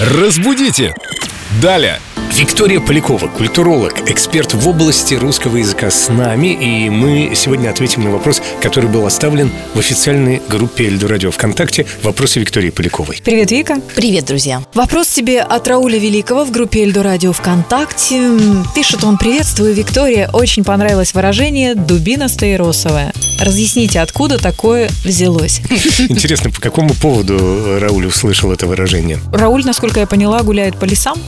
Разбудите! Далее! Виктория Полякова, культуролог, эксперт в области русского языка с нами, и мы сегодня ответим на вопрос, который был оставлен в официальной группе Эльду Радио ВКонтакте «Вопросы Виктории Поляковой». Привет, Вика. Привет, друзья. Вопрос тебе от Рауля Великого в группе Эльдо Радио ВКонтакте. Пишет он «Приветствую, Виктория. Очень понравилось выражение «дубина стаиросовая». Разъясните, откуда такое взялось? Интересно, по какому поводу Рауль услышал это выражение? Рауль, насколько я поняла, гуляет по лесам.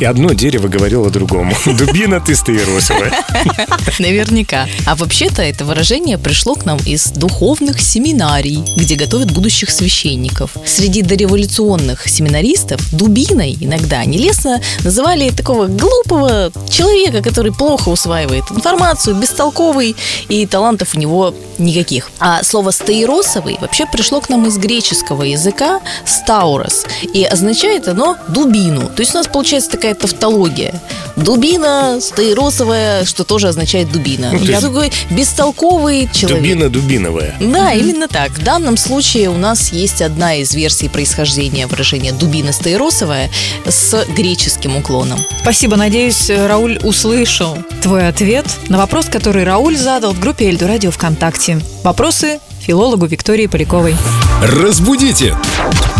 И одно дерево говорило другому. Дубина ты стаиросовая. Наверняка. А вообще-то это выражение пришло к нам из духовных семинарий, где готовят будущих священников. Среди дореволюционных семинаристов дубиной иногда нелестно называли такого глупого человека, который плохо усваивает информацию, бестолковый, и талантов у него никаких. А слово «стаиросовый» вообще пришло к нам из греческого языка «стаурос», и означает оно «дубину». То есть нас получается такая тавтология. Дубина, стаиросовая, что тоже означает дубина. Ну, есть- Такой бестолковый человек. Дубина дубиновая. Да, именно так. В данном случае у нас есть одна из версий происхождения выражения «дубина стаиросовая» с греческим уклоном. Спасибо, надеюсь, Рауль услышал твой ответ на вопрос, который Рауль задал в группе Эльдо Радио ВКонтакте. Вопросы филологу Виктории Поляковой. Разбудите!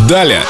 Далее!